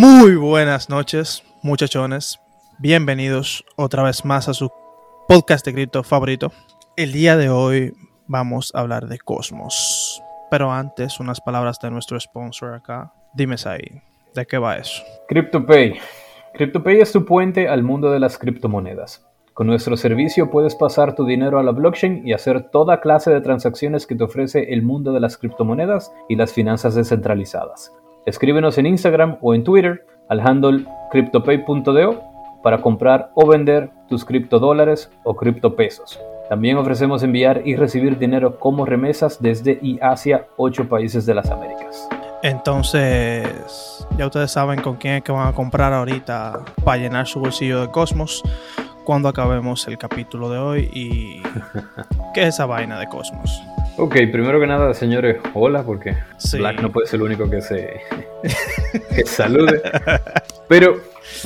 Muy buenas noches, muchachones. Bienvenidos otra vez más a su podcast de cripto favorito. El día de hoy vamos a hablar de Cosmos. Pero antes, unas palabras de nuestro sponsor acá. Dime, ahí, ¿de qué va eso? CryptoPay. CryptoPay es tu puente al mundo de las criptomonedas. Con nuestro servicio puedes pasar tu dinero a la blockchain y hacer toda clase de transacciones que te ofrece el mundo de las criptomonedas y las finanzas descentralizadas. Escríbenos en Instagram o en Twitter al handle cryptopay.do para comprar o vender tus criptodólares o criptopesos. También ofrecemos enviar y recibir dinero como remesas desde y hacia 8 países de las Américas. Entonces, ya ustedes saben con quién es que van a comprar ahorita para llenar su bolsillo de Cosmos cuando acabemos el capítulo de hoy y qué es esa vaina de Cosmos. Ok, primero que nada, señores, hola, porque Black no puede ser el único que se salude. Pero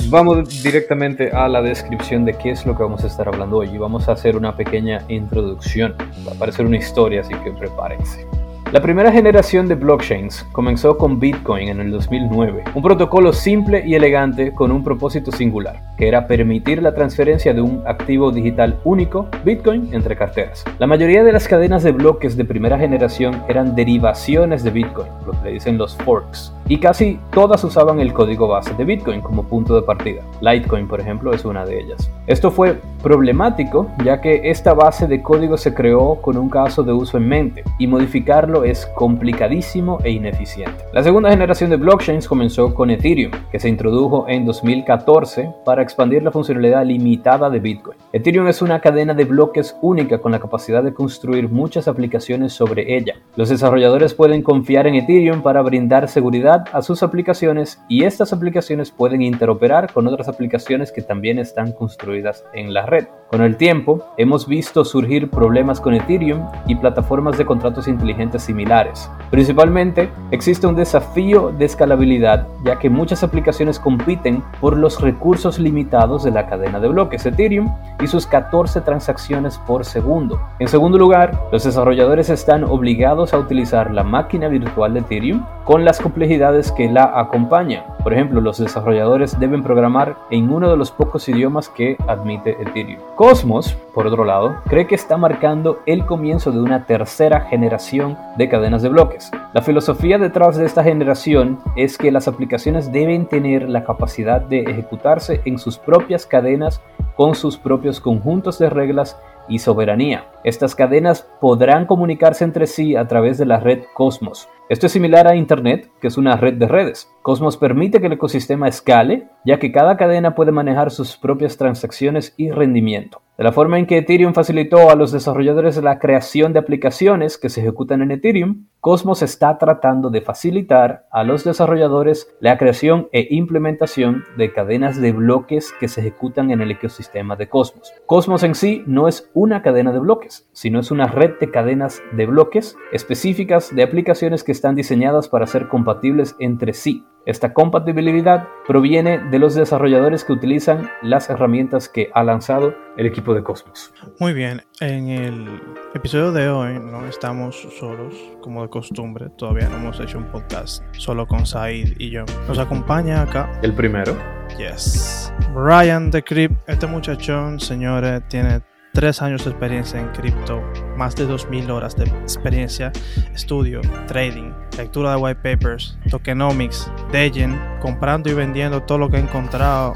vamos directamente a la descripción de qué es lo que vamos a estar hablando hoy y vamos a hacer una pequeña introducción. Va a parecer una historia, así que prepárense. La primera generación de blockchains comenzó con Bitcoin en el 2009, un protocolo simple y elegante con un propósito singular, que era permitir la transferencia de un activo digital único, Bitcoin, entre carteras. La mayoría de las cadenas de bloques de primera generación eran derivaciones de Bitcoin, lo que le dicen los forks, y casi todas usaban el código base de Bitcoin como punto de partida. Litecoin, por ejemplo, es una de ellas. Esto fue problemático ya que esta base de código se creó con un caso de uso en mente y modificarlo es complicadísimo e ineficiente. La segunda generación de blockchains comenzó con Ethereum, que se introdujo en 2014 para expandir la funcionalidad limitada de Bitcoin. Ethereum es una cadena de bloques única con la capacidad de construir muchas aplicaciones sobre ella. Los desarrolladores pueden confiar en Ethereum para brindar seguridad a sus aplicaciones y estas aplicaciones pueden interoperar con otras aplicaciones que también están construidas en la red. Con el tiempo, hemos visto surgir problemas con Ethereum y plataformas de contratos inteligentes similares. Principalmente, existe un desafío de escalabilidad, ya que muchas aplicaciones compiten por los recursos limitados de la cadena de bloques Ethereum y sus 14 transacciones por segundo. En segundo lugar, los desarrolladores están obligados a utilizar la máquina virtual de Ethereum con las complejidades que la acompañan. Por ejemplo, los desarrolladores deben programar en uno de los pocos idiomas que admite Ethereum. Cosmos, por otro lado, cree que está marcando el comienzo de una tercera generación de cadenas de bloques. La filosofía detrás de esta generación es que las aplicaciones deben tener la capacidad de ejecutarse en sus propias cadenas con sus propios conjuntos de reglas y soberanía. Estas cadenas podrán comunicarse entre sí a través de la red Cosmos. Esto es similar a Internet, que es una red de redes. Cosmos permite que el ecosistema escale, ya que cada cadena puede manejar sus propias transacciones y rendimiento. De la forma en que Ethereum facilitó a los desarrolladores la creación de aplicaciones que se ejecutan en Ethereum, Cosmos está tratando de facilitar a los desarrolladores la creación e implementación de cadenas de bloques que se ejecutan en el ecosistema de Cosmos. Cosmos en sí no es una cadena de bloques, sino es una red de cadenas de bloques específicas de aplicaciones que están diseñadas para ser compatibles entre sí. Esta compatibilidad proviene de los desarrolladores que utilizan las herramientas que ha lanzado el equipo de Cosmos. Muy bien, en el episodio de hoy no estamos solos, como de costumbre. Todavía no hemos hecho un podcast solo con Said y yo. Nos acompaña acá. El primero. Yes. Ryan de Crypt. Este muchachón, señores, tiene tres años de experiencia en cripto, más de 2.000 horas de experiencia, estudio, trading, lectura de white papers, tokenomics, Degen, comprando y vendiendo todo lo que he encontrado.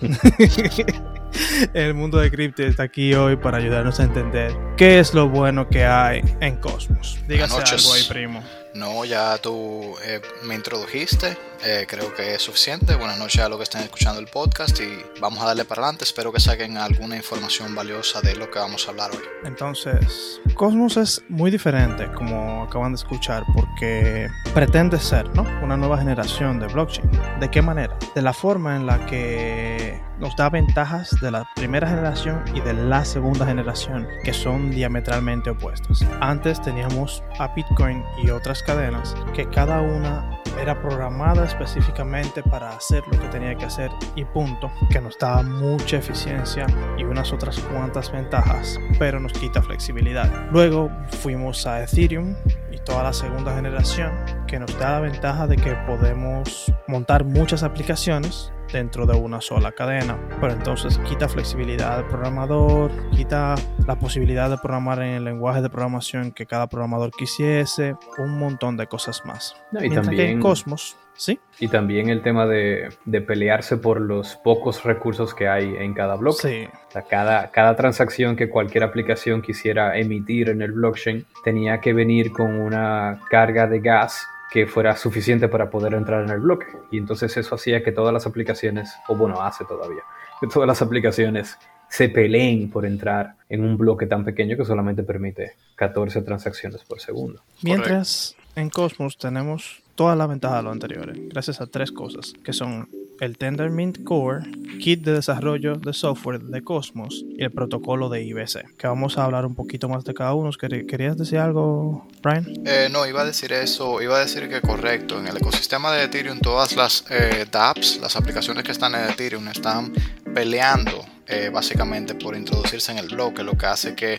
el mundo de cripto está aquí hoy para ayudarnos a entender qué es lo bueno que hay en Cosmos. Dígase algo ahí, primo. No, ya tú eh, me introdujiste, eh, creo que es suficiente. Buenas noches a los que estén escuchando el podcast y vamos a darle para adelante. Espero que saquen alguna información valiosa de lo que vamos a hablar hoy. Entonces, Cosmos es muy diferente, como acaban de escuchar, porque pretende ser ¿no? una nueva generación de blockchain. ¿De qué manera? De la forma en la que nos da ventajas de la primera generación y de la segunda generación, que son diametralmente opuestas. Antes teníamos a Bitcoin y otras cadenas que cada una era programada específicamente para hacer lo que tenía que hacer y punto, que nos da mucha eficiencia y unas otras cuantas ventajas, pero nos quita flexibilidad. Luego fuimos a Ethereum y toda la segunda generación, que nos da la ventaja de que podemos montar muchas aplicaciones dentro de una sola cadena. Pero entonces quita flexibilidad del programador, quita la posibilidad de programar en el lenguaje de programación que cada programador quisiese, un montón de cosas más. y también en Cosmos Sí. Y también el tema de, pelearse por los pocos recursos que hay en cada bloque. Sí. cada, cada transacción que cualquier aplicación quisiera emitir en el blockchain tenía que venir con una carga de gas que fuera suficiente para poder entrar en el bloque. Y entonces eso hacía que todas las aplicaciones, o bueno, hace todavía, que todas las aplicaciones se peleen por entrar en un bloque tan pequeño que solamente permite 14 transacciones por segundo. Mientras en Cosmos tenemos todas las ventajas de lo anteriores, gracias a tres cosas, que son el Tendermint Core, kit de desarrollo de software de Cosmos y el protocolo de IBC, que vamos a hablar un poquito más de cada uno. ¿Querías decir algo, Brian? Eh, no, iba a decir eso, iba a decir que correcto, en el ecosistema de Ethereum todas las eh, dApps, las aplicaciones que están en Ethereum están peleando eh, básicamente por introducirse en el bloque, lo que hace que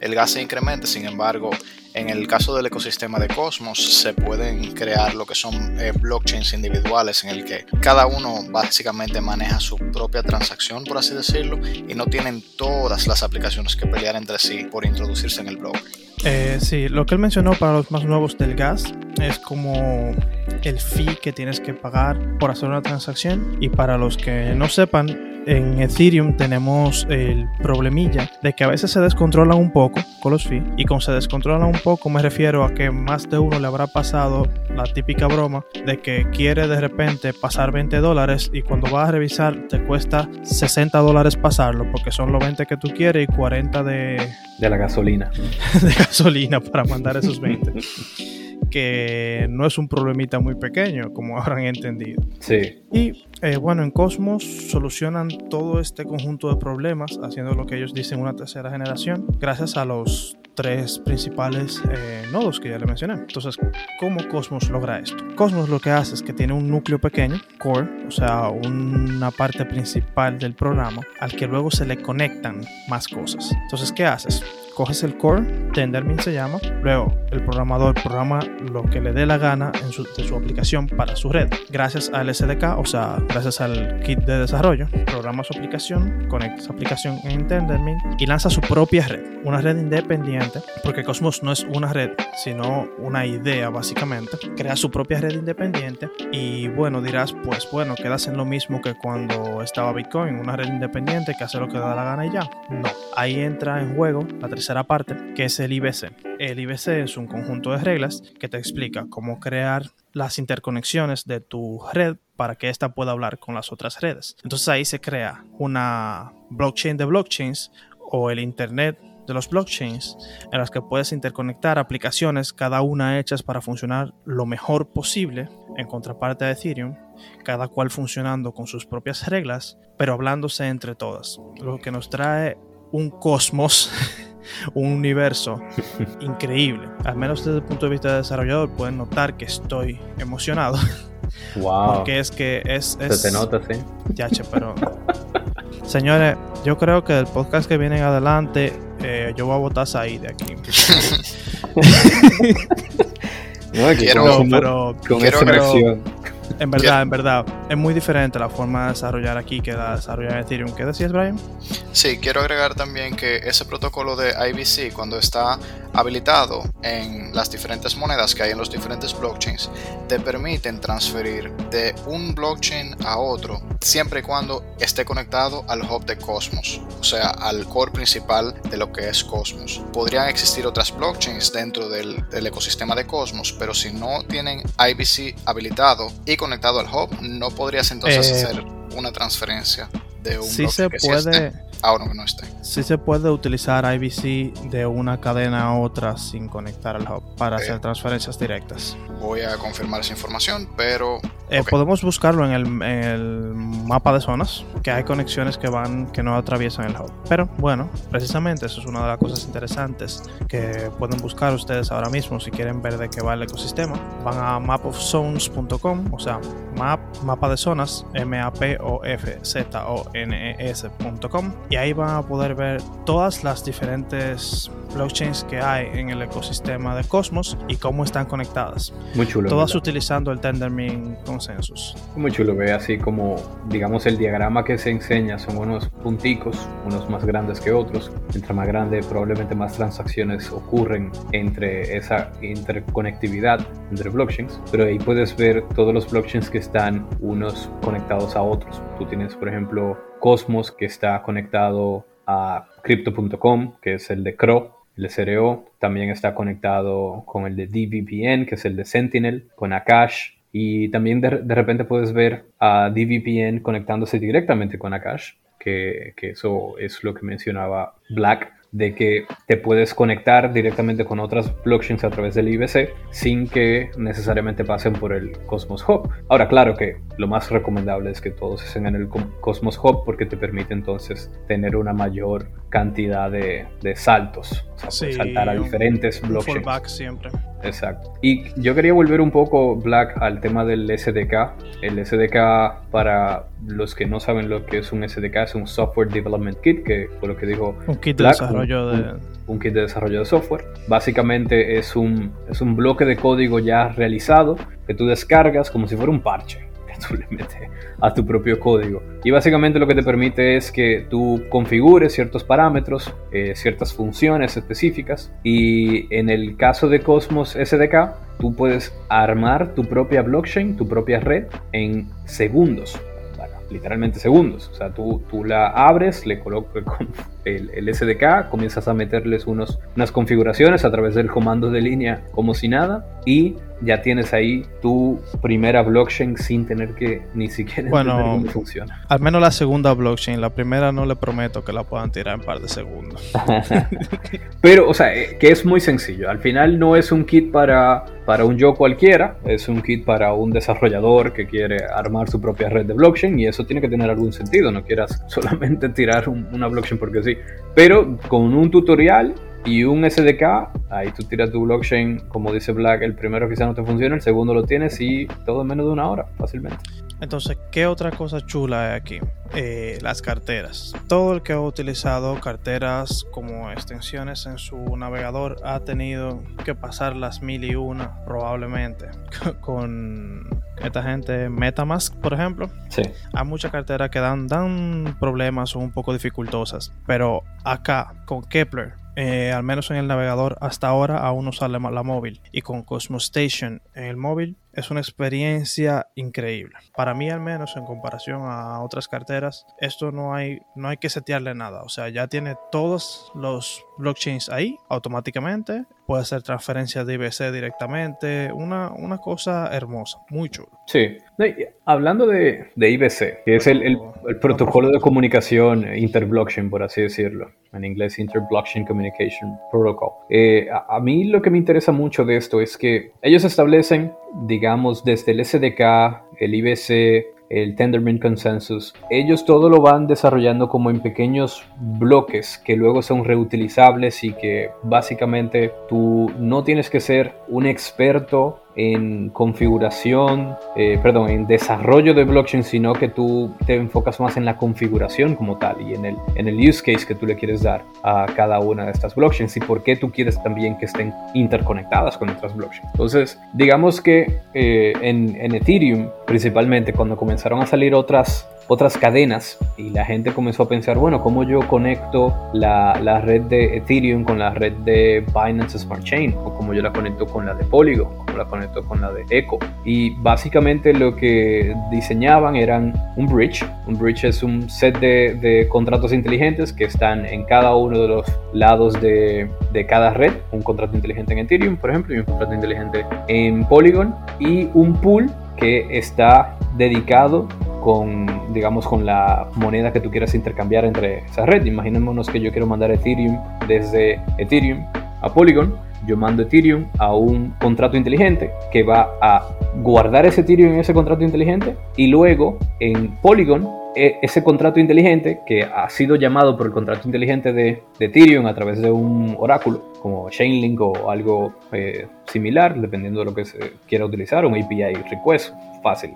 el gas se incremente, sin embargo, en el caso del ecosistema de Cosmos se pueden crear lo que son eh, blockchains individuales en el que cada uno básicamente maneja su propia transacción, por así decirlo, y no tienen todas las aplicaciones que pelear entre sí por introducirse en el bloque. Eh, sí, lo que él mencionó para los más nuevos del gas es como el fee que tienes que pagar por hacer una transacción y para los que no sepan, en Ethereum tenemos el problemilla de que a veces se descontrolan un poco con los fees. Y con se descontrolan un poco me refiero a que más de uno le habrá pasado la típica broma de que quiere de repente pasar 20 dólares y cuando vas a revisar te cuesta 60 dólares pasarlo porque son los 20 que tú quieres y 40 de... De la gasolina. de gasolina para mandar esos 20. que no es un problemita muy pequeño, como habrán entendido. Sí. Y eh, bueno, en Cosmos solucionan todo este conjunto de problemas haciendo lo que ellos dicen una tercera generación, gracias a los tres principales eh, nodos que ya le mencioné. Entonces, ¿cómo Cosmos logra esto? Cosmos lo que hace es que tiene un núcleo pequeño, core, o sea, una parte principal del programa, al que luego se le conectan más cosas. Entonces, ¿qué haces? Coges el core, Tendermint se llama, luego el programador programa lo que le dé la gana en su, de su aplicación para su red. Gracias al SDK, o sea, gracias al kit de desarrollo, programa su aplicación, conecta esa aplicación en Tendermint y lanza su propia red, una red independiente, porque Cosmos no es una red, sino una idea básicamente. Crea su propia red independiente y bueno, dirás, pues bueno, quedas en lo mismo que cuando estaba Bitcoin, una red independiente que hace lo que da la gana y ya. No, ahí entra en juego la tercera parte, que es el IBC. El IBC es un conjunto de reglas que te explica cómo crear las interconexiones de tu red para que ésta pueda hablar con las otras redes. Entonces ahí se crea una blockchain de blockchains o el Internet de los blockchains en las que puedes interconectar aplicaciones, cada una hechas para funcionar lo mejor posible, en contraparte a Ethereum, cada cual funcionando con sus propias reglas, pero hablándose entre todas. Lo que nos trae un cosmos un universo increíble. Al menos desde el punto de vista de desarrollador pueden notar que estoy emocionado. Wow. Porque es que es... Se te nota, sí. Ya, che, pero... Señores, yo creo que del podcast que viene adelante, eh, yo voy a votar ahí de aquí. no, quiero, pero, con quiero, en verdad, en verdad, es muy diferente la forma de desarrollar aquí que la de desarrollar Ethereum. ¿Qué decías, Brian? Sí, quiero agregar también que ese protocolo de IBC, cuando está habilitado en las diferentes monedas que hay en los diferentes blockchains, te permiten transferir de un blockchain a otro siempre y cuando esté conectado al hub de Cosmos, o sea, al core principal de lo que es Cosmos. Podrían existir otras blockchains dentro del, ecosistema de Cosmos, pero si no tienen IBC habilitado y conectado al hub, no podrías entonces eh, hacer una transferencia de un sí se puede ahora que no esté. Sí se puede utilizar IBC de una cadena a otra sin conectar al hub para hacer transferencias directas. Voy a confirmar esa información, pero... Eh, podemos buscarlo en el, mapa de zonas, que hay conexiones que van, que no atraviesan el hub. Pero bueno, precisamente eso es una de las cosas interesantes que pueden buscar ustedes ahora mismo si quieren ver de qué va el ecosistema. Van a mapofzones.com, o sea, map, mapa de zonas, m a p o f z o n e s.com y ahí van a poder ver todas las diferentes blockchains que hay en el ecosistema de Cosmos y cómo están conectadas. Muy chulo. Todas utilizando el Tendermint Consensus. Muy chulo, ve así como, digamos, el diagrama que se enseña son unos punticos, unos más grandes que otros. Mientras más grande, probablemente más transacciones ocurren entre esa interconectividad entre blockchains. Pero ahí puedes ver todos los blockchains que están unos conectados a otros. Tú tienes, por ejemplo, Cosmos que está conectado a Crypto.com, que es el de CRO, el CRO. También está conectado con el de DVPN, que es el de Sentinel, con Akash. Y también de, de repente puedes ver a DVPN conectándose directamente con Akash, que, que eso es lo que mencionaba Black de que te puedes conectar directamente con otras blockchains a través del IBC sin que necesariamente pasen por el Cosmos Hub. Ahora, claro que lo más recomendable es que todos estén en el Cosmos Hub porque te permite entonces tener una mayor cantidad de, saltos, o sea, saltar a diferentes blockchains. siempre. Exacto. Y yo quería volver un poco, Black, al tema del SDK. El SDK, para los que no saben lo que es un SDK, es un Software Development Kit, que por lo que dijo. Un kit de desarrollo de. Un, kit de desarrollo de software. Básicamente es un, es un bloque de código ya realizado que tú descargas como si fuera un parche tú a tu propio código. Y básicamente lo que te permite es que tú configures ciertos parámetros, eh, ciertas funciones específicas. Y en el caso de Cosmos SDK, tú puedes armar tu propia blockchain, tu propia red en segundos literalmente segundos. O sea, tú, tú la abres, le colocas el, el, SDK, comienzas a meterles unos, unas configuraciones a través del comando de línea como si nada y ya tienes ahí tu primera blockchain sin tener que ni siquiera bueno, entender cómo funciona. Al menos la segunda blockchain, la primera no le prometo que la puedan tirar en par de segundos. Pero, o sea, eh, que es muy sencillo. Al final no es un kit para, para un yo cualquiera, es un kit para un desarrollador que quiere armar su propia red de blockchain y eso tiene que tener algún sentido. No quieras solamente tirar una blockchain porque Pero con un tutorial y un SDK, ahí tú tiras tu blockchain, como dice Black, el primero quizá no te funciona, el segundo lo tienes y todo en menos de una hora, fácilmente. Entonces, ¿qué otra cosa chula hay aquí? Eh, las carteras. Todo el que ha utilizado carteras como extensiones en su navegador ha tenido que pasar las mil y una, probablemente, con esta gente Metamask, por ejemplo. Sí. Hay muchas carteras que dan, dan problemas o un poco dificultosas, pero acá con Kepler eh, al menos en el navegador hasta ahora aún no sale la móvil. Y con Cosmos Station en el móvil es una experiencia increíble. Para mí al menos en comparación a otras carteras, esto no hay, no hay que setearle nada. O sea, ya tiene todos los blockchains ahí automáticamente. Puede hacer transferencias de IBC directamente. Una, una cosa hermosa, muy chulo. Sí. hablando de, de, IBC, que es el, el, protocolo de comunicación interblockchain, por así decirlo. En inglés, Interblockchain Communication Protocol. Eh, a mí lo que me interesa mucho de esto es que ellos establecen digamos, desde el SDK, el IBC, el Tendermint Consensus, ellos todo lo van desarrollando como en pequeños bloques que luego son reutilizables y que básicamente tú no tienes que ser un experto en configuración, eh, perdón, en desarrollo de blockchain, sino que tú te enfocas más en la configuración como tal y en el, en el use case que tú le quieres dar a cada una de estas blockchains y por qué tú quieres también que estén interconectadas con otras blockchains. Entonces, digamos que eh, en, en Ethereum, principalmente cuando comenzaron a salir otras otras cadenas y la gente comenzó a pensar, bueno, ¿cómo yo conecto la, la, red de Ethereum con la red de Binance Smart Chain? O cómo yo la conecto con la de Polygon, cómo la conecto con la de Echo. Y básicamente lo que diseñaban eran un bridge. Un bridge es un set de, de contratos inteligentes que están en cada uno de los lados de, de cada red. Un contrato inteligente en Ethereum, por ejemplo, y un contrato inteligente en Polygon. Y un pool que está dedicado con, digamos, con la moneda que tú quieras intercambiar entre esa red. Imaginémonos que yo quiero mandar Ethereum desde Ethereum a Polygon. Yo mando Ethereum a un contrato inteligente que va a guardar ese Ethereum en ese contrato inteligente y luego en Polygon ese contrato inteligente que ha sido llamado por el contrato inteligente de, Ethereum a través de un oráculo como Chainlink o algo eh, similar, dependiendo de lo que se quiera utilizar, un API request fácil.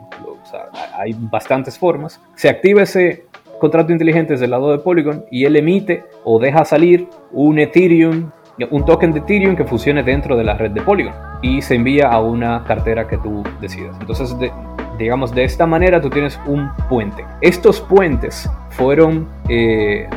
hay bastantes formas. Se activa ese contrato inteligente desde el lado de Polygon y él emite o deja salir un Ethereum, un token de Ethereum que funcione dentro de la red de Polygon y se envía a una cartera que tú decidas. Entonces, digamos, de esta manera tú tienes un puente. Estos puentes fueron eh,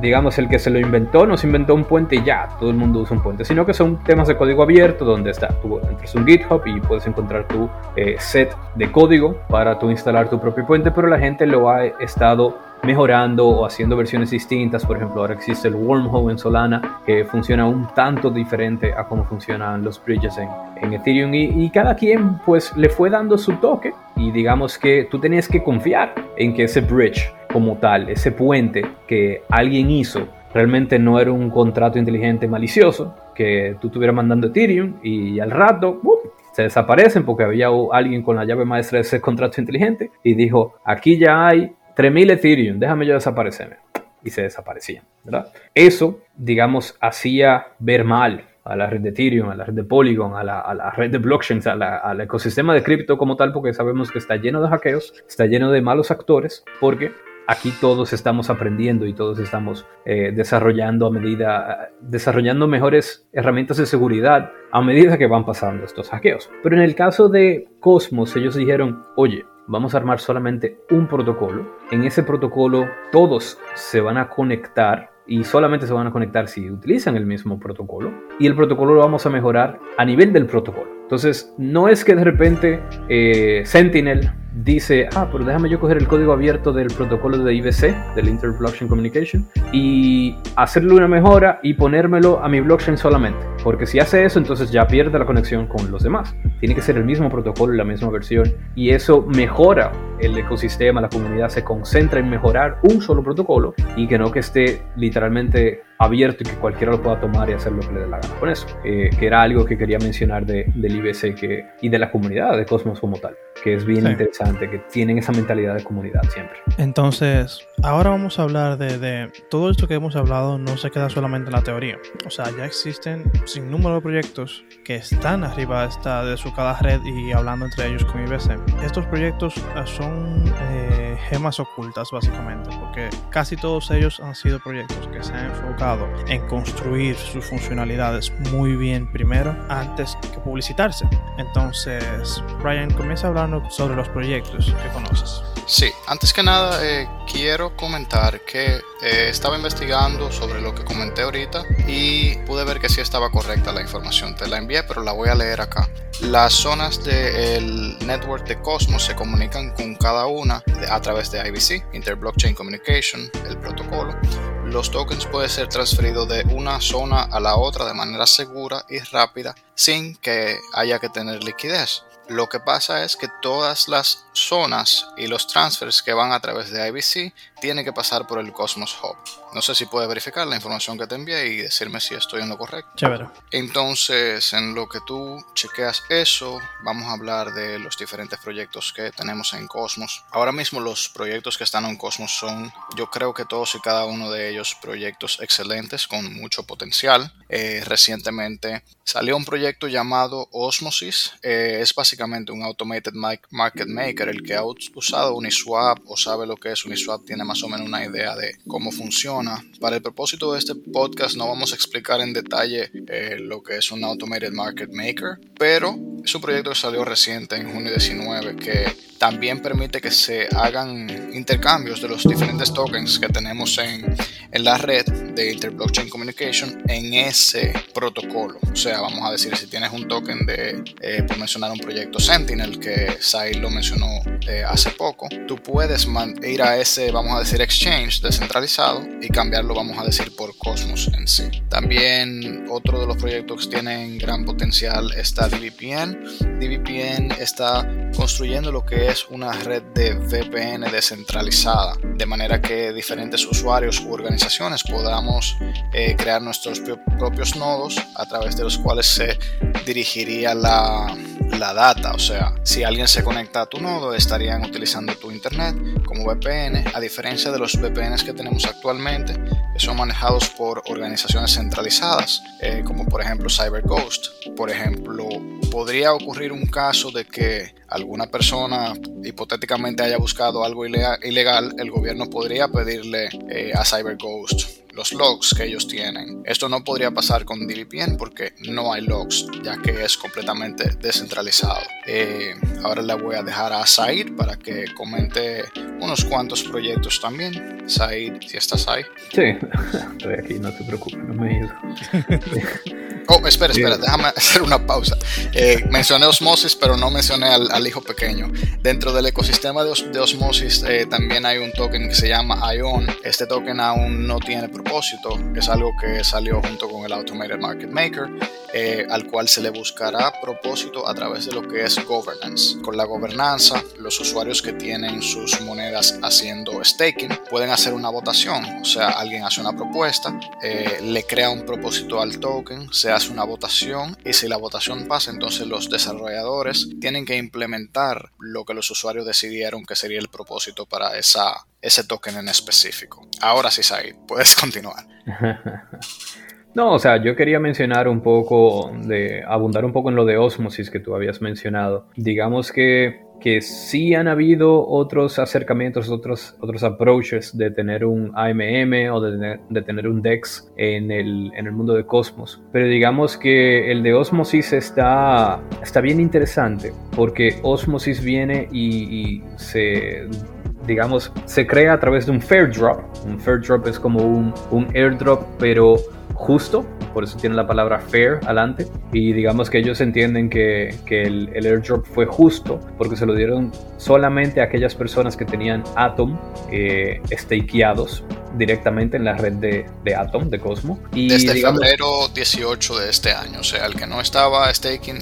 digamos, el que se lo inventó no se inventó un puente y ya, todo el mundo usa un puente, sino que son temas de código abierto donde está, tú entras un GitHub y puedes encontrar tu eh, set de código para tú instalar tu propio puente, pero la gente lo ha estado mejorando o haciendo versiones distintas. Por ejemplo, ahora existe el Wormhole en Solana que funciona un tanto diferente a cómo funcionan los bridges en, en Ethereum y, y, cada quien pues le fue dando su toque y digamos que tú tenías que confiar en que ese bridge como tal, ese puente que alguien hizo, realmente no era un contrato inteligente malicioso, que tú estuvieras mandando Ethereum y al rato se desaparecen porque había alguien con la llave maestra de ese contrato inteligente y dijo, aquí ya hay 3000 Ethereum, déjame yo desaparecerme. Y se desaparecían, ¿verdad? Eso, digamos, hacía ver mal a la red de Ethereum, a la red de Polygon, a la, red de blockchains, al ecosistema de cripto como tal, porque sabemos que está lleno de hackeos, está lleno de malos actores, porque aquí todos estamos aprendiendo y todos estamos eh, desarrollando a medida, desarrollando mejores herramientas de seguridad a medida que van pasando estos hackeos. Pero en el caso de Cosmos, ellos dijeron, oye, vamos a armar solamente un protocolo. En ese protocolo todos se van a conectar y solamente se van a conectar si utilizan el mismo protocolo. Y el protocolo lo vamos a mejorar a nivel del protocolo. Entonces, no es que de repente eh, Sentinel dice, ah, pero déjame yo coger el código abierto del protocolo de IBC, del Inter-Blockchain Communication, y hacerle una mejora y ponérmelo a mi blockchain solamente. Porque si hace eso, entonces ya pierde la conexión con los demás. Tiene que ser el mismo protocolo la misma versión. Y eso mejora el ecosistema, la comunidad se concentra en mejorar un solo protocolo y que no que esté literalmente abierto y que cualquiera lo pueda tomar y hacer lo que le dé la gana con eso. Eh, que era algo que quería mencionar de, del IBC que, y de la comunidad de Cosmos como tal, que es bien interesante, que tienen esa mentalidad de comunidad siempre. Entonces, ahora vamos a hablar de, de todo esto que hemos hablado, no se queda solamente en la teoría. O sea, ya existen sin número de proyectos que están arriba esta, de su cada red y hablando entre ellos con IBC. Estos proyectos eh, son eh, gemas ocultas básicamente, porque casi todos ellos han sido proyectos que se han enfocado en construir sus funcionalidades muy bien primero antes que publicitarse. Entonces, Brian, comienza hablando sobre los proyectos que conoces. Sí, antes que nada eh, quiero comentar que eh, estaba investigando sobre lo que comenté ahorita y pude ver que sí estaba correcta la información. Te la envié, pero la voy a leer acá. Las zonas del network de Cosmos se comunican con cada una a través de IBC, Interblockchain Communication, el protocolo. Los tokens pueden ser transferidos de una zona a la otra de manera segura y rápida sin que haya que tener liquidez. Lo que pasa es que todas las zonas y los transfers que van a través de IBC tienen que pasar por el Cosmos Hub. No sé si puedes verificar la información que te envié y decirme si estoy en lo correcto. Chévere. Entonces, en lo que tú chequeas eso, vamos a hablar de los diferentes proyectos que tenemos en Cosmos. Ahora mismo los proyectos que están en Cosmos son, yo creo que todos y cada uno de ellos proyectos excelentes con mucho potencial. Eh, recientemente salió un proyecto llamado Osmosis. Eh, es básicamente un automated market maker. El que ha usado Uniswap o sabe lo que es Uniswap tiene más o menos una idea de cómo funciona. Para el propósito de este podcast no vamos a explicar en detalle eh, lo que es un automated market maker, pero es un proyecto que salió reciente en junio 19 que también permite que se hagan intercambios de los diferentes tokens que tenemos en, en la red de Interblockchain Communication en ese protocolo. O sea, vamos a decir, si tienes un token de, eh, por mencionar un proyecto Sentinel, que Sai lo mencionó eh, hace poco, tú puedes ir a ese, vamos a decir, exchange descentralizado y cambiarlo, vamos a decir, por Cosmos en sí. También otro de los proyectos que tienen gran potencial está DVPN. DVPN está construyendo lo que es una red de VPN descentralizada, de manera que diferentes usuarios u organizaciones podamos eh, crear nuestros propios nodos a través de los cuales se dirigiría la, la data. O sea, si alguien se conecta a tu nodo, estarían utilizando tu internet como VPN, a diferencia de los VPNs que tenemos actualmente, que son manejados por organizaciones centralizadas, eh, como por ejemplo CyberGhost. Por ejemplo, podría ocurrir un caso de que alguna persona hipotéticamente haya buscado algo ilegal, el gobierno podría pedirle eh, a CyberGhost los logs que ellos tienen. Esto no podría pasar con DVPN porque no hay logs, ya que es completamente descentralizado. Eh, ahora le voy a dejar a Said para que comente unos cuantos proyectos también. Said, si estás ahí. Sí, estoy aquí, no te preocupes, no me he ido. oh, espera, espera, déjame hacer una pausa. Eh, mencioné Osmosis, pero no mencioné al, hijo pequeño. Dentro del ecosistema de, Osmosis eh, también hay un token que se llama ION. Este token aún no tiene propósito, es algo que salió junto con el Automated Market Maker, eh, al cual se le buscará propósito a través de lo que es governance. Con la gobernanza, los usuarios que tienen sus monedas haciendo staking pueden hacer una votación, o sea, alguien hace una propuesta, eh, le crea un propósito al token, se hace una votación y si la votación pasa, entonces los desarrolladores tienen que implementar lo que los usuarios decidieron que sería el propósito para esa, ese token en específico. Ahora sí, Said, puedes continuar. No, o sea, yo quería mencionar un poco, de abundar un poco en lo de Osmosis que tú habías mencionado. Digamos que, que sí han habido otros acercamientos, otros, otros approaches de tener un AMM o de tener, de tener un DEX en el, en el, mundo de Cosmos. Pero digamos que el de Osmosis está, está bien interesante porque Osmosis viene y, y se digamos, se crea a través de un fair drop. Un fair drop es como un, un airdrop, pero justo, por eso tiene la palabra fair adelante. Y digamos que ellos entienden que, que el, el, airdrop fue justo porque se lo dieron solamente a aquellas personas que tenían Atom eh, stakeados directamente en la red de, de Atom, de Cosmo. Y, Desde febrero 18 de este año, o sea, el que no estaba staking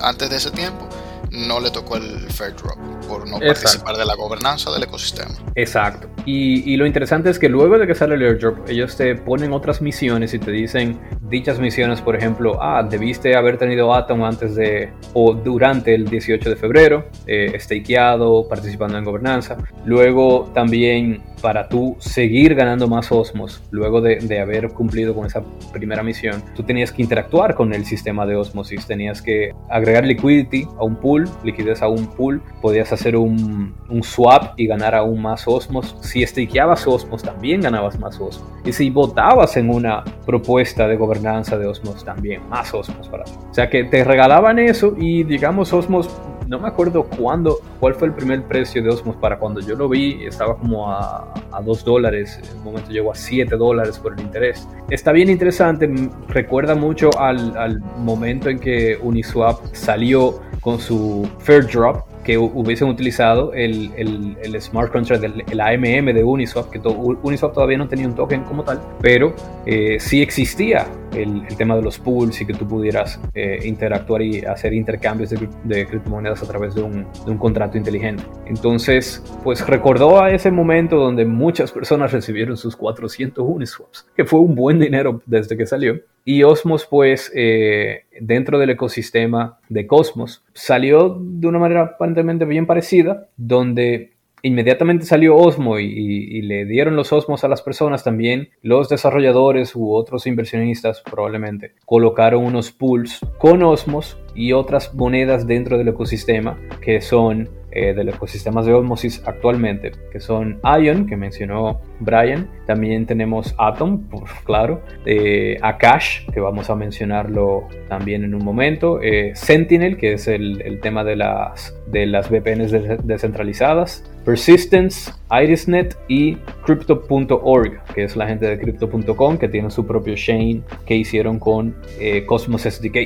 antes de ese tiempo no le tocó el fair drop por no participar de la gobernanza del ecosistema. Exacto. Y, y, lo interesante es que luego de que sale el airdrop, ellos te ponen otras misiones y te dicen dichas misiones, por ejemplo, ah, debiste haber tenido Atom antes de o durante el 18 de febrero, eh, stakeado, participando en gobernanza. Luego también para tú seguir ganando más Osmos, luego de, de, haber cumplido con esa primera misión, tú tenías que interactuar con el sistema de osmosis, tenías que agregar liquidity a un pool, liquidez a un pool, podías hacer un, un swap y ganar aún más Osmos. Si stakeabas Osmos, también ganabas más Osmos. Y si votabas en una propuesta de gobernanza de Osmos, también más Osmos para ti. O sea que te regalaban eso y digamos Osmos no me acuerdo cuándo, cuál fue el primer precio de Osmos para cuando yo lo vi, estaba como a, a 2 dólares, en un momento llegó a 7 dólares por el interés. Está bien interesante, recuerda mucho al, al momento en que Uniswap salió con su Fair Drop, que hubiesen utilizado el, el, el smart contract, del el AMM de Uniswap, que Uniswap todavía no tenía un token como tal, pero eh, sí existía el, tema de los pools y que tú pudieras eh, interactuar y hacer intercambios de, criptomonedas a través de un, de un, contrato inteligente. Entonces, pues recordó a ese momento donde muchas personas recibieron sus 400 Uniswaps, que fue un buen dinero desde que salió. Y Osmos, pues, eh, dentro del ecosistema de Cosmos, salió de una manera aparentemente bien parecida, donde inmediatamente salió Osmo y, le dieron los Osmos a las personas también, los desarrolladores u otros inversionistas probablemente colocaron unos pools con Osmos y otras monedas dentro del ecosistema que son eh, de los ecosistemas de osmosis actualmente, que son Ion, que mencionó Brian, también tenemos Atom, claro, eh, Akash, que vamos a mencionarlo también en un momento, eh, Sentinel, que es el, el, tema de las, de las VPNs descentralizadas, Persistence, Irisnet y Crypto.org, que es la gente de Crypto.com que tiene su propio chain que hicieron con eh, Cosmos SDK.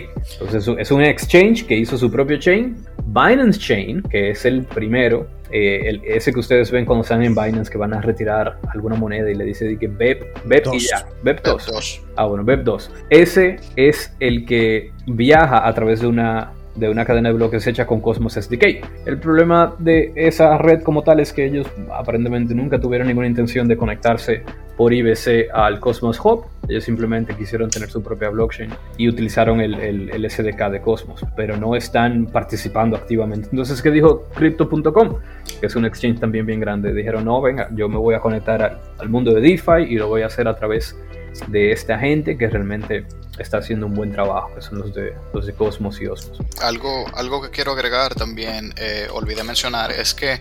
Entonces es un exchange que hizo su propio chain. Binance Chain, que es el primero, eh, el, ese que ustedes ven cuando están en Binance que van a retirar alguna moneda y le dice que BEP, BEP y ya, BEP 2. 2. Ah, bueno, BEP 2. Ese es el que viaja a través de una de una cadena de bloques hecha con Cosmos SDK. El problema de esa red como tal es que ellos aparentemente nunca tuvieron ninguna intención de conectarse por IBC al Cosmos Hub, Ellos simplemente quisieron tener su propia blockchain y utilizaron el, el, SDK de Cosmos, pero no están participando activamente. Entonces, ¿qué dijo Crypto.com? Que es un exchange también bien grande. Dijeron, no, venga, yo me voy a conectar al, al mundo de DeFi y lo voy a hacer a través de esta gente que realmente está haciendo un buen trabajo, que son los de, los de Cosmos y Osmos. Algo, algo que quiero agregar también, eh, olvidé mencionar, es que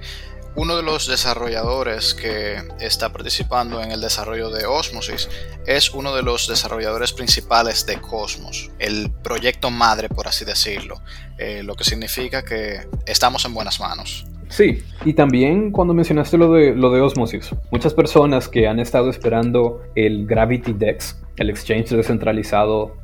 uno de los desarrolladores que está participando en el desarrollo de Osmosis es uno de los desarrolladores principales de Cosmos, el proyecto madre, por así decirlo, eh, lo que significa que estamos en buenas manos. Sí, y también cuando mencionaste lo de, lo de Osmosis, muchas personas que han estado esperando el Gravity Dex, el exchange descentralizado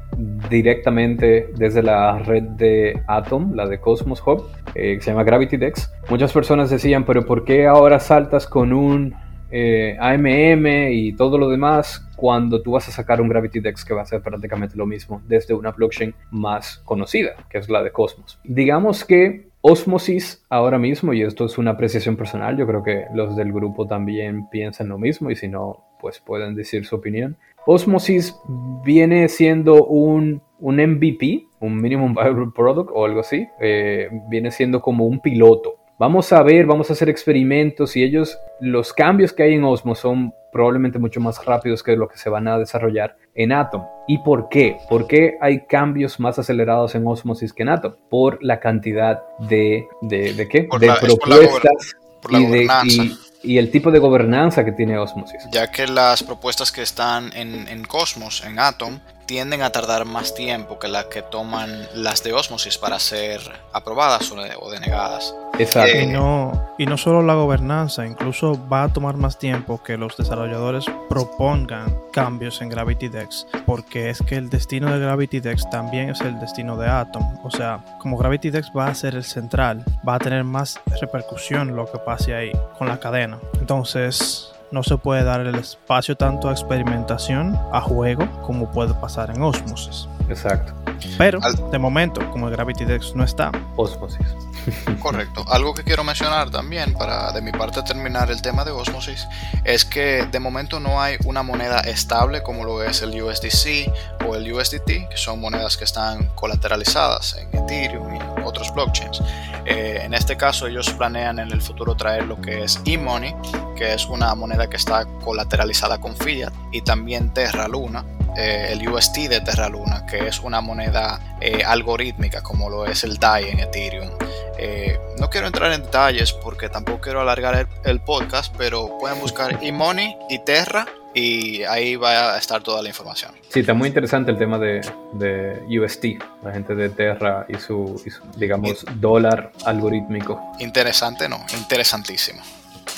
directamente desde la red de Atom, la de Cosmos Hub, eh, que se llama Gravity Dex, muchas personas decían, pero ¿por qué ahora saltas con un eh, AMM y todo lo demás cuando tú vas a sacar un Gravity Dex que va a ser prácticamente lo mismo desde una blockchain más conocida, que es la de Cosmos? Digamos que Osmosis ahora mismo, y esto es una apreciación personal, yo creo que los del grupo también piensan lo mismo y si no, pues pueden decir su opinión. Osmosis viene siendo un, un MVP, un Minimum Viable Product o algo así, eh, viene siendo como un piloto Vamos a ver, vamos a hacer experimentos y ellos, los cambios que hay en Osmos son probablemente mucho más rápidos que lo que se van a desarrollar en Atom. ¿Y por qué? ¿Por qué hay cambios más acelerados en Osmosis que en Atom? Por la cantidad de, de, de qué? de propuestas y, el tipo de gobernanza que tiene Osmosis. Ya que las propuestas que están en, en Cosmos, en Atom, tienden a tardar más tiempo que las que toman las de Osmosis para ser aprobadas o denegadas. Exacto. Y no, y no solo la gobernanza, incluso va a tomar más tiempo que los desarrolladores propongan cambios en Gravity Dex, porque es que el destino de Gravity Dex también es el destino de Atom. O sea, como Gravity Dex va a ser el central, va a tener más repercusión lo que pase ahí con la cadena. Entonces, no se puede dar el espacio tanto a experimentación, a juego, como puede pasar en Osmosis. Exacto. Pero, de momento, como el Gravity Dex no está. Osmosis. Correcto. Algo que quiero mencionar también, para de mi parte terminar el tema de Osmosis, es que de momento no hay una moneda estable como lo es el USDC o el USDT, que son monedas que están colateralizadas en Ethereum y otros blockchains. Eh, en este caso, ellos planean en el futuro traer lo que es eMoney, que es una moneda que está colateralizada con fiat, y también Terra Luna, eh, el UST de Terra Luna, que es una moneda eh, algorítmica como lo es el DAI en Ethereum. Eh, no quiero entrar en detalles porque tampoco quiero alargar el, podcast, pero pueden buscar eMoney y Terra y ahí va a estar toda la información. Sí, está muy interesante el tema de, de UST, la gente de Terra y su, digamos, dólar algorítmico. Interesante, no, interesantísimo.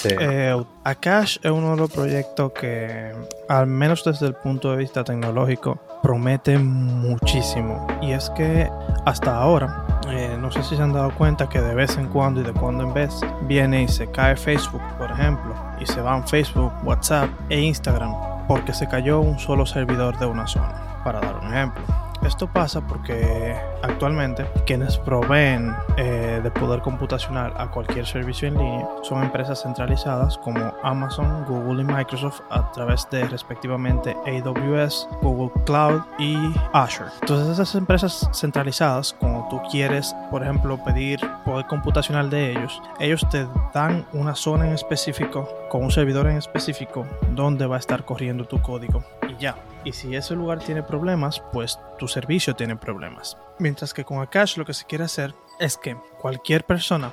Eh, Akash es uno de los proyectos que, al menos desde el punto de vista tecnológico, promete muchísimo. Y es que hasta ahora, eh, no sé si se han dado cuenta que de vez en cuando y de cuando en vez viene y se cae Facebook, por ejemplo, y se van Facebook, WhatsApp e Instagram porque se cayó un solo servidor de una zona, para dar un ejemplo. Esto pasa porque actualmente quienes proveen eh, de poder computacional a cualquier servicio en línea son empresas centralizadas como Amazon, Google y Microsoft a través de respectivamente AWS, Google Cloud y Azure. Entonces esas empresas centralizadas, cuando tú quieres, por ejemplo, pedir poder computacional de ellos, ellos te dan una zona en específico con un servidor en específico donde va a estar corriendo tu código ya. Y si ese lugar tiene problemas, pues tu servicio tiene problemas. Mientras que con Akash lo que se quiere hacer es que cualquier persona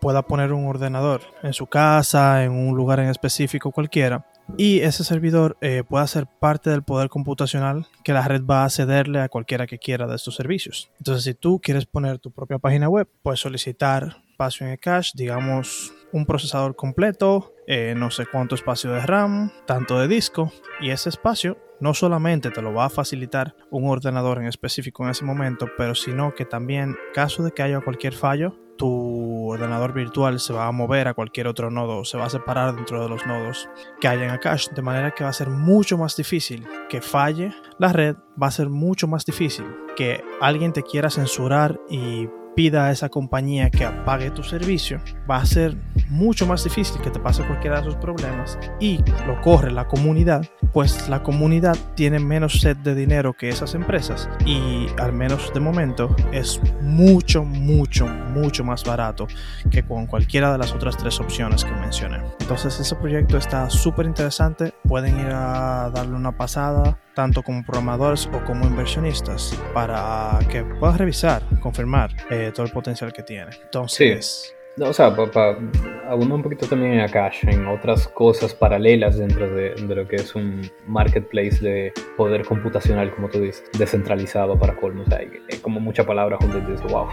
pueda poner un ordenador en su casa, en un lugar en específico cualquiera, y ese servidor eh, pueda ser parte del poder computacional que la red va a cederle a cualquiera que quiera de estos servicios. Entonces, si tú quieres poner tu propia página web, puedes solicitar espacio en Akash, digamos un procesador completo, eh, no sé cuánto espacio de RAM, tanto de disco, y ese espacio no solamente te lo va a facilitar un ordenador en específico en ese momento, pero sino que también, caso de que haya cualquier fallo, tu ordenador virtual se va a mover a cualquier otro nodo, se va a separar dentro de los nodos que hay en Akash, de manera que va a ser mucho más difícil que falle la red, va a ser mucho más difícil que alguien te quiera censurar y pida a esa compañía que apague tu servicio, va a ser mucho más difícil que te pase cualquiera de esos problemas. Y lo corre la comunidad, pues la comunidad tiene menos sed de dinero que esas empresas. Y al menos de momento es mucho, mucho, mucho más barato que con cualquiera de las otras tres opciones que mencioné. Entonces ese proyecto está súper interesante, pueden ir a darle una pasada tanto como programadores o como inversionistas para que puedas revisar, confirmar eh, todo el potencial que tiene. Entonces... O sea, para un poquito también en Akash, en otras cosas paralelas dentro de, lo que es un marketplace de poder computacional, como tú dices, descentralizado para colmo. O sea, hay, como mucha palabra junto dices, wow.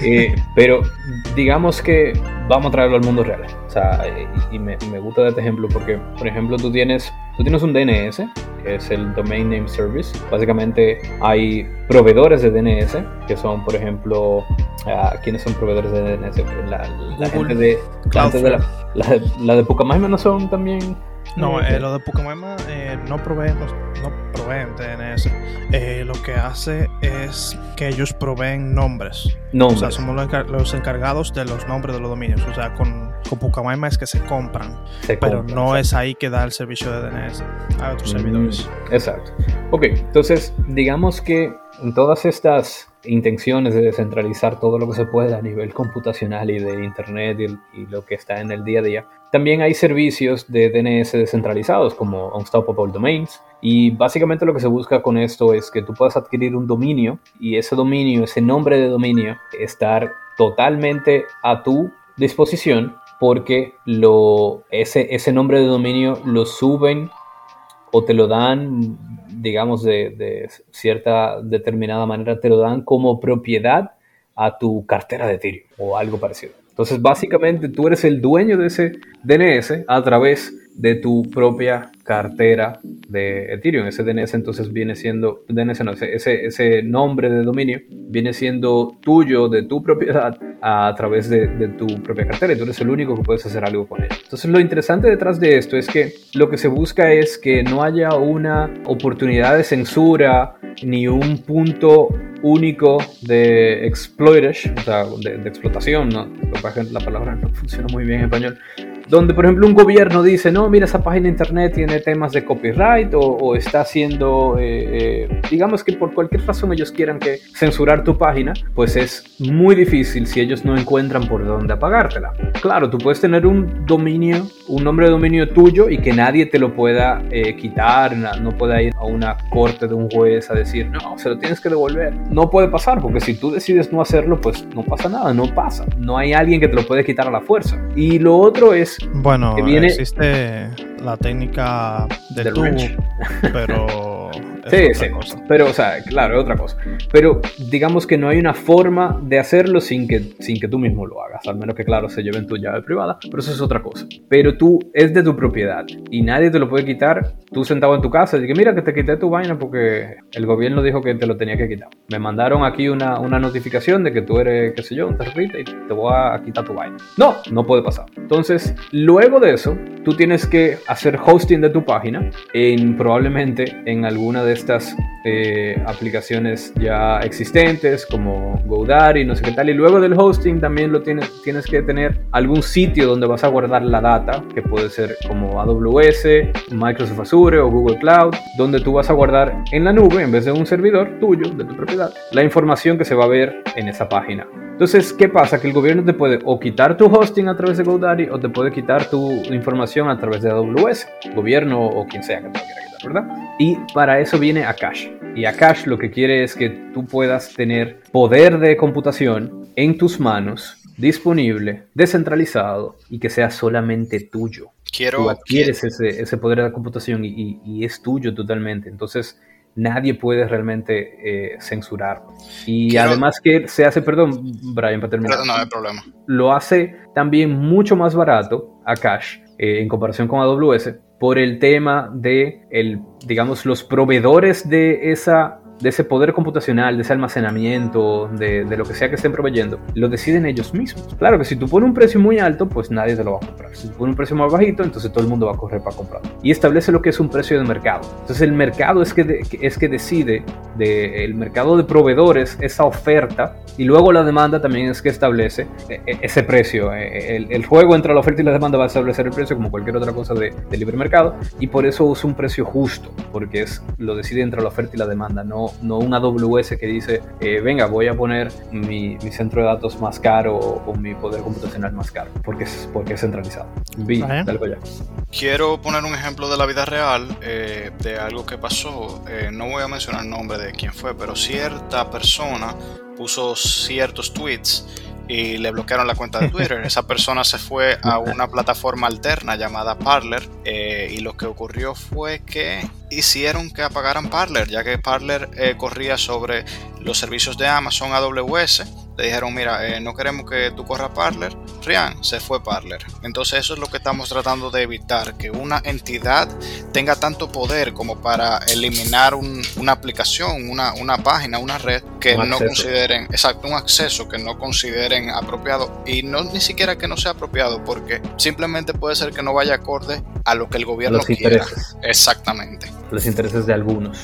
Eh, pero digamos que vamos a traerlo al mundo real. O sea, y, me, me, gusta este ejemplo porque, por ejemplo, tú tienes, tú tienes un DNS, que es el Domain Name Service. Básicamente hay proveedores de DNS, que son, por ejemplo, uh, ¿quiénes son proveedores de DNS? La, la gente de, la, de la, la, de Pucamaima no son también no, eh, lo de Pucamaima eh, no proveen, no proveen DNS. Eh, lo que hace es que ellos proveen nombres. nombres. O sea, somos los encargados de los nombres de los dominios. O sea, con, con Pucamaima es que se compran. pero no es ahí que da el servicio de DNS a otros mm, servidores. Exacto. Ok, entonces digamos que en todas estas intenciones de descentralizar todo lo que se puede a nivel computacional y de Internet y, lo que está en el día a día, también hay servicios de DNS descentralizados como Unstoppable Domains y básicamente lo que se busca con esto es que tú puedas adquirir un dominio y ese dominio, ese nombre de dominio, estar totalmente a tu disposición porque lo, ese, ese nombre de dominio lo suben o te lo dan, digamos, de, cierta determinada manera, te lo dan como propiedad a tu cartera de Ethereum o algo parecido. Entonces, básicamente, tú eres el dueño de ese DNS a través de tu propia cartera de Ethereum. Ese DNS entonces viene siendo, DNS no, ese, ese nombre de dominio viene siendo tuyo, de tu propiedad, a través de, de, tu propia cartera y tú eres el único que puedes hacer algo con él. Entonces lo interesante detrás de esto es que lo que se busca es que no haya una oportunidad de censura ni un punto único de exploitation, o sea, de, de explotación, ¿no? la palabra no funciona muy bien en español, donde por ejemplo un gobierno dice, no, mira, esa página de internet tiene temas de copyright o, está haciendo, eh, eh, digamos que por cualquier razón ellos quieran que censurar tu página, pues es muy difícil si ellos no encuentran por dónde apagártela. Claro, tú puedes tener un dominio, un nombre de dominio tuyo y que nadie te lo pueda eh, quitar, no pueda ir a una corte de un juez a decir, no, se lo tienes que devolver. No puede pasar, porque si tú decides no hacerlo, pues no pasa nada, no pasa. No hay alguien que te lo puede quitar a la fuerza. Y lo otro es bueno, existe la técnica del, del pero sí, sí. Pero, o sea, claro, es otra cosa. Pero digamos que no hay una forma de hacerlo sin que, sin que tú mismo lo hagas. Al menos que, claro, se lleven tu llave privada. Pero eso es otra cosa. Pero tú es de tu propiedad y nadie te lo puede quitar. Tú sentado en tu casa y que mira que te quité tu vaina porque el gobierno dijo que te lo tenía que quitar. Me mandaron aquí una, una notificación de que tú eres, qué sé yo, un terrorista y te voy a quitar tu vaina. No, no puede pasar. Entonces, luego de eso, tú tienes que hacer hosting de tu página en probablemente en alguna de estas eh, aplicaciones ya existentes como GoDaddy, no sé qué tal. Y luego del hosting también lo tienes, tienes que tener algún sitio donde vas a guardar la data, que puede ser como AWS, Microsoft Azure o Google Cloud, donde tú vas a guardar en la nube, en vez de un servidor tuyo, de tu propiedad, la información que se va a ver en esa página. Entonces, ¿qué pasa? Que el gobierno te puede o quitar tu hosting a través de GoDaddy o te puede quitar tu información a través de AWS, gobierno o quien sea que te quiera ¿verdad? Y para eso viene Akash. Y Akash lo que quiere es que tú puedas tener poder de computación en tus manos, disponible, descentralizado y que sea solamente tuyo. Quiero, tú adquieres ese, ese, poder de computación y, y, es tuyo totalmente. Entonces, nadie puede realmente eh, censurar. Y además que se hace, perdón, Brian, para terminar. No, hay problema. Lo hace también mucho más barato Akash eh, en comparación con AWS por el tema de, el, digamos, los proveedores de esa de ese poder computacional, de ese almacenamiento, de, de, lo que sea que estén proveyendo, lo deciden ellos mismos. Claro que si tú pones un precio muy alto, pues nadie te lo va a comprar. Si tú pones un precio más bajito, entonces todo el mundo va a correr para comprarlo. Y establece lo que es un precio de mercado. Entonces el mercado es que, es que decide, de, el mercado de proveedores, esa oferta, y luego la demanda también es que establece e, e, ese precio. E, el, el juego entre la oferta y la demanda va a establecer el precio como cualquier otra cosa de, de libre mercado, y por eso usa un precio justo, porque es lo decide entre la oferta y la demanda, no, no un AWS que dice, eh, venga, voy a poner mi, mi, centro de datos más caro o, mi poder computacional más caro, porque es, porque es centralizado. Vi, Quiero poner un ejemplo de la vida real eh, de algo que pasó. Eh, no voy a mencionar el nombre de quién fue, pero cierta persona puso ciertos tweets y le bloquearon la cuenta de Twitter. Esa persona se fue a una plataforma alterna llamada Parler eh, y lo que ocurrió fue que hicieron que apagaran Parler, ya que Parler eh, corría sobre los servicios de Amazon AWS le dijeron, mira, eh, no queremos que tú corras Parler, Rian, se fue Parler. Entonces eso es lo que estamos tratando de evitar, que una entidad tenga tanto poder como para eliminar una aplicación, una, una, página, una red que no consideren, exacto, un acceso que no consideren apropiado y no ni siquiera que no sea apropiado, porque simplemente puede ser que no vaya acorde a lo que el gobierno quiera. Exactamente. Los intereses de algunos,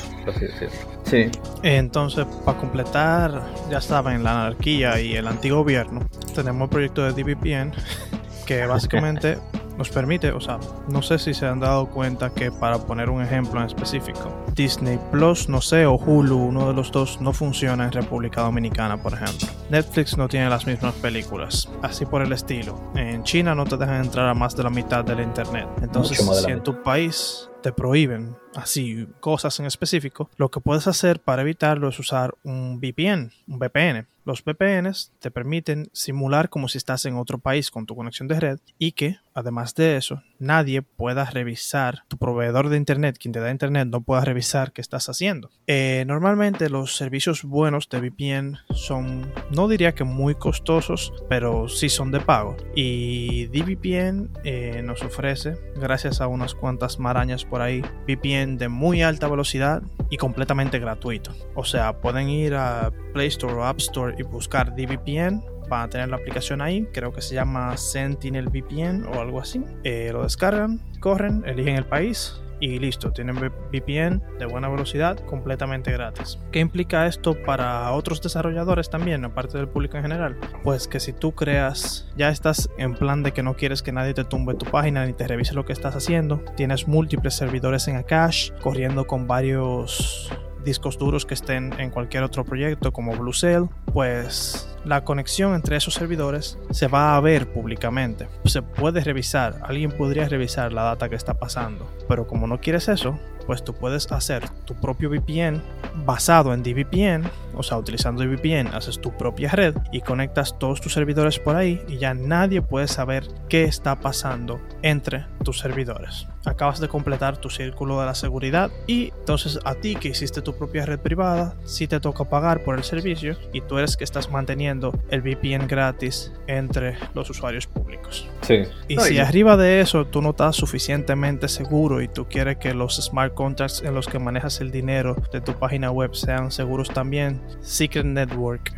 Sí. Entonces, para completar, ya estaba en la anarquía y el antigobierno, tenemos el proyecto de DVPN que básicamente nos permite, o sea, no sé si se han dado cuenta que para poner un ejemplo en específico, Disney Plus, no sé, o Hulu, uno de los dos no funciona en República Dominicana, por ejemplo. Netflix no tiene las mismas películas, así por el estilo. En China no te dejan entrar a más de la mitad del internet. Entonces, si en tu país te prohíben así cosas en específico, lo que puedes hacer para evitarlo es usar un VPN, un VPN. Los VPNs te permiten simular como si estás en otro país con tu conexión de red y que, además de eso, nadie pueda revisar, tu proveedor de Internet, quien te da Internet, no pueda revisar qué estás haciendo. Eh, normalmente los servicios buenos de VPN son, no diría que muy costosos, pero sí son de pago. Y DVPN eh, nos ofrece, gracias a unas cuantas marañas por ahí, VPN de muy alta velocidad y completamente gratuito. O sea, pueden ir a Play Store o App Store y buscar DVPN van a tener la aplicación ahí, creo que se llama Sentinel VPN o algo así. Eh, lo descargan, corren, eligen el país y listo, tienen VPN de buena velocidad completamente gratis. ¿Qué implica esto para otros desarrolladores también, aparte del público en general? Pues que si tú creas, ya estás en plan de que no quieres que nadie te tumbe tu página ni te revise lo que estás haciendo, tienes múltiples servidores en cache corriendo con varios discos duros que estén en cualquier otro proyecto como BlueCell, pues la conexión entre esos servidores se va a ver públicamente. Se puede revisar, alguien podría revisar la data que está pasando, pero como no quieres eso, pues tú puedes hacer tu propio VPN basado en DVPN, o sea, utilizando DVPN haces tu propia red y conectas todos tus servidores por ahí y ya nadie puede saber qué está pasando entre tus servidores. Acabas de completar tu círculo de la seguridad y entonces a ti que hiciste tu propia red privada, si te toca pagar por el servicio y tú eres que estás manteniendo el VPN gratis entre los usuarios públicos. Sí. Y si arriba de eso tú no estás suficientemente seguro y tú quieres que los smart contracts en los que manejas el dinero de tu página web sean seguros también, Secret Network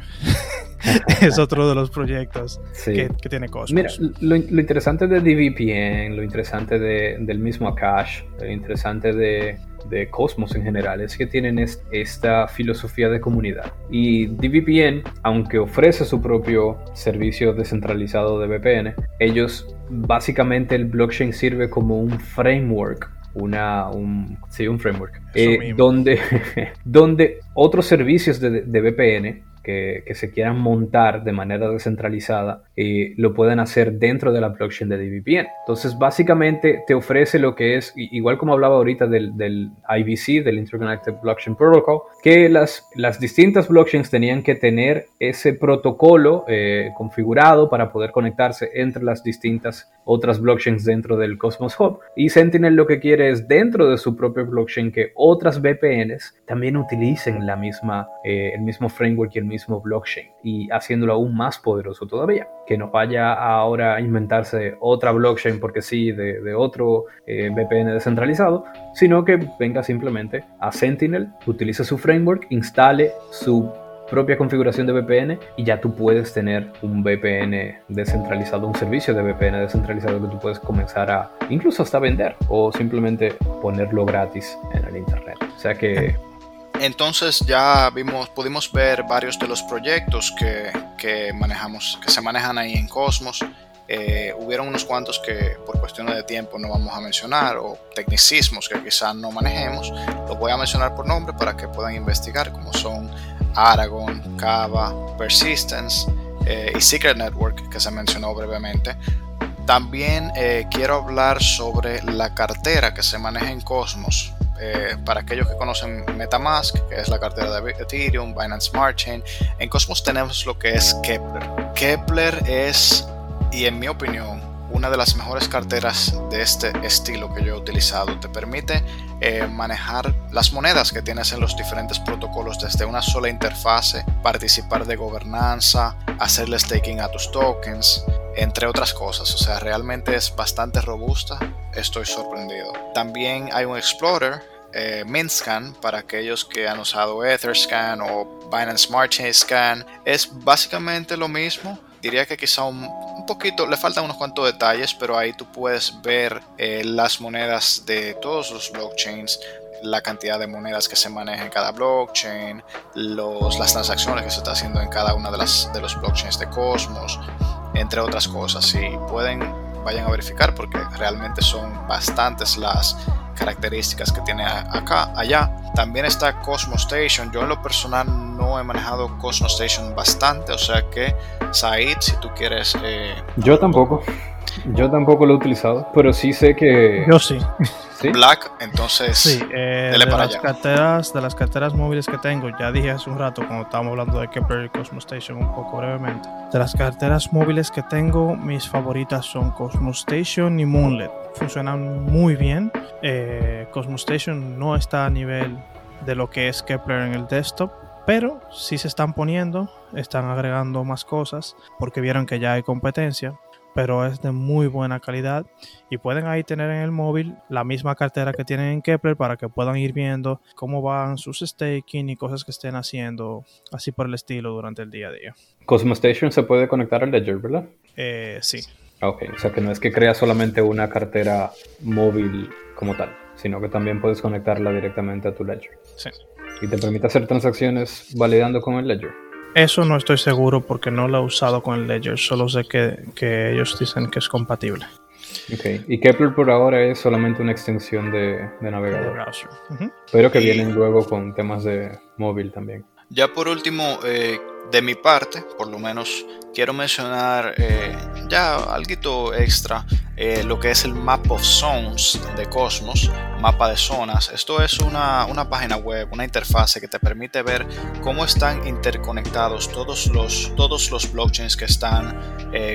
es otro de los proyectos que, tiene Cosmos. Mira, lo, interesante de DVPN, lo interesante de, del mismo Akash, lo interesante de, de Cosmos en general es que tienen esta filosofía de comunidad. Y DVPN, aunque ofrece su propio servicio descentralizado de VPN, ellos básicamente el blockchain sirve como un framework una, un, sí, un framework, eh, donde, donde otros servicios de, de VPN que, se quieran montar de manera descentralizada eh, lo pueden hacer dentro de la blockchain de DVPN. Entonces, básicamente te ofrece lo que es, igual como hablaba ahorita del, del IBC, del Interconnected Blockchain Protocol, que las, las distintas blockchains tenían que tener ese protocolo eh, configurado para poder conectarse entre las distintas otras blockchains dentro del Cosmos Hub. Y Sentinel lo que quiere es dentro de su propio blockchain que otras VPNs también utilicen la misma, eh, el mismo framework y el mismo blockchain y haciéndolo aún más poderoso todavía. Que no vaya ahora a inventarse otra blockchain porque sí, de, otro eh, VPN descentralizado, sino que venga simplemente a Sentinel, utilice su framework, instale su propia configuración de VPN y ya tú puedes tener un VPN descentralizado, un servicio de VPN descentralizado que tú puedes comenzar a incluso hasta vender o simplemente ponerlo gratis en el internet. O sea que entonces ya vimos, pudimos ver varios de los proyectos que, manejamos, que se manejan ahí en Cosmos. Eh, hubieron unos cuantos que por cuestiones de tiempo no vamos a mencionar o tecnicismos que quizás no manejemos. Los voy a mencionar por nombre para que puedan investigar, como son Aragon, Kava, Persistence eh, y Secret Network, que se mencionó brevemente. También eh, quiero hablar sobre la cartera que se maneja en Cosmos. Eh, para aquellos que conocen Metamask, que es la cartera de Ethereum, Binance Smart Chain, en Cosmos tenemos lo que es Kepler. Kepler es, y en mi opinión, una de las mejores carteras de este estilo que yo he utilizado. Te permite eh, manejar las monedas que tienes en los diferentes protocolos desde una sola interfase, participar de gobernanza, hacerle staking a tus tokens, entre otras cosas. O sea, realmente es bastante robusta. Estoy sorprendido. También hay un Explorer eh, Mintscan para aquellos que han usado Etherscan o Binance Smart Chain Scan. Es básicamente lo mismo. Diría que quizá un, poquito, le faltan unos cuantos detalles, pero ahí tú puedes ver eh, las monedas de todos los blockchains, la cantidad de monedas que se maneja en cada blockchain, los, las transacciones que se está haciendo en cada una de, las, de los blockchains de Cosmos, entre otras cosas. Si pueden, vayan a verificar porque realmente son bastantes las características que tiene acá, allá. También está Cosmos Station. Yo en lo personal no he manejado Cosmos Station bastante, o sea que Said, si tú quieres... Eh, Yo tampoco. Yo tampoco lo he utilizado, pero sí sé que... Yo sí. Black, entonces... Sí, eh, de, las Carteras, de las carteras móviles que tengo, ya dije hace un rato cuando estábamos hablando de Kepler y Cosmos Station un poco brevemente. De las carteras móviles que tengo, mis favoritas son Cosmos Station y Moonlet. Funcionan muy bien. Eh, Cosmos Station no está a nivel de lo que es Kepler en el desktop, pero sí se están poniendo, están agregando más cosas porque vieron que ya hay competencia pero es de muy buena calidad y pueden ahí tener en el móvil la misma cartera que tienen en Kepler para que puedan ir viendo cómo van sus staking y cosas que estén haciendo así por el estilo durante el día a día. Cosmos Station se puede conectar al Ledger, ¿verdad? Eh, sí. Ok, o sea que no es que crea solamente una cartera móvil como tal, sino que también puedes conectarla directamente a tu Ledger. Sí. Y te permite hacer transacciones validando con el Ledger. Eso no estoy seguro porque no lo he usado con el Ledger, solo sé que, ellos dicen que es compatible. Ok, y Kepler por ahora es solamente una extensión de, navegador. Pero que vienen luego con temas de móvil también. Ya por último, eh, de mi parte, por lo menos quiero mencionar eh, ya algo extra, eh, lo que es el Map of Zones de Cosmos, mapa de zonas. Esto es una, una, página web, una interfase que te permite ver cómo están interconectados todos los, todos los blockchains que están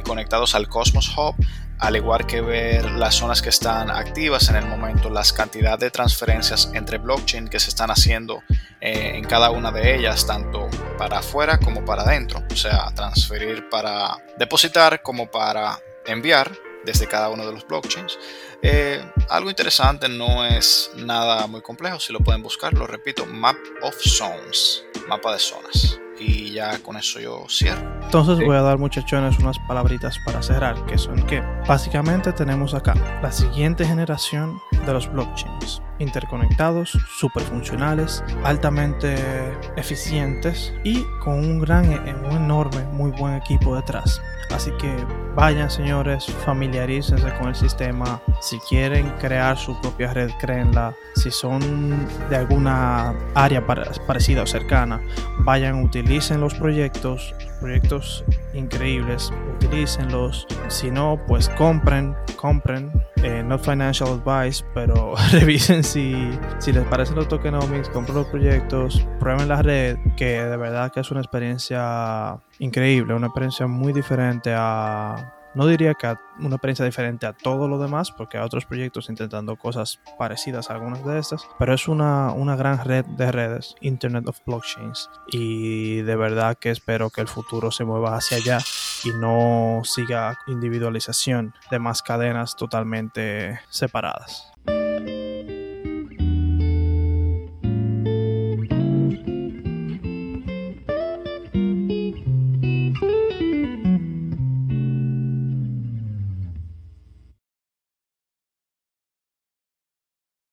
conectados al Cosmos Hub al igual que ver las zonas que están activas en el momento, las cantidades de transferencias entre blockchain que se están haciendo eh, en cada una de ellas, tanto para afuera como para adentro, o sea, transferir para depositar como para enviar desde cada uno de los blockchains. Eh, algo interesante, no es nada muy complejo, si lo pueden buscar, lo repito, Map of Zones, mapa de zonas. Y ya con eso yo cierro. Entonces voy a dar muchachones unas palabritas para cerrar, que son que básicamente tenemos acá la siguiente generación de los blockchains, interconectados, super funcionales, altamente eficientes y con un gran, un enorme, muy buen equipo detrás. Así que vayan señores, familiarícense con el sistema. Si quieren crear su propia red, créenla. Si son de alguna área parecida o cercana, vayan, utilicen los proyectos, proyectos increíbles, utilícenlos. Si no, pues compren, compren. Eh, not financial advice, pero revisen si, si les parecen los tokenomics, compren los proyectos, prueben la red, que de verdad que es una experiencia increíble, una experiencia muy diferente a no diría que una experiencia diferente a todo lo demás, porque hay otros proyectos intentando cosas parecidas a algunas de estas, pero es una, una gran red de redes, Internet of Blockchains, y de verdad que espero que el futuro se mueva hacia allá y no siga individualización de más cadenas totalmente separadas.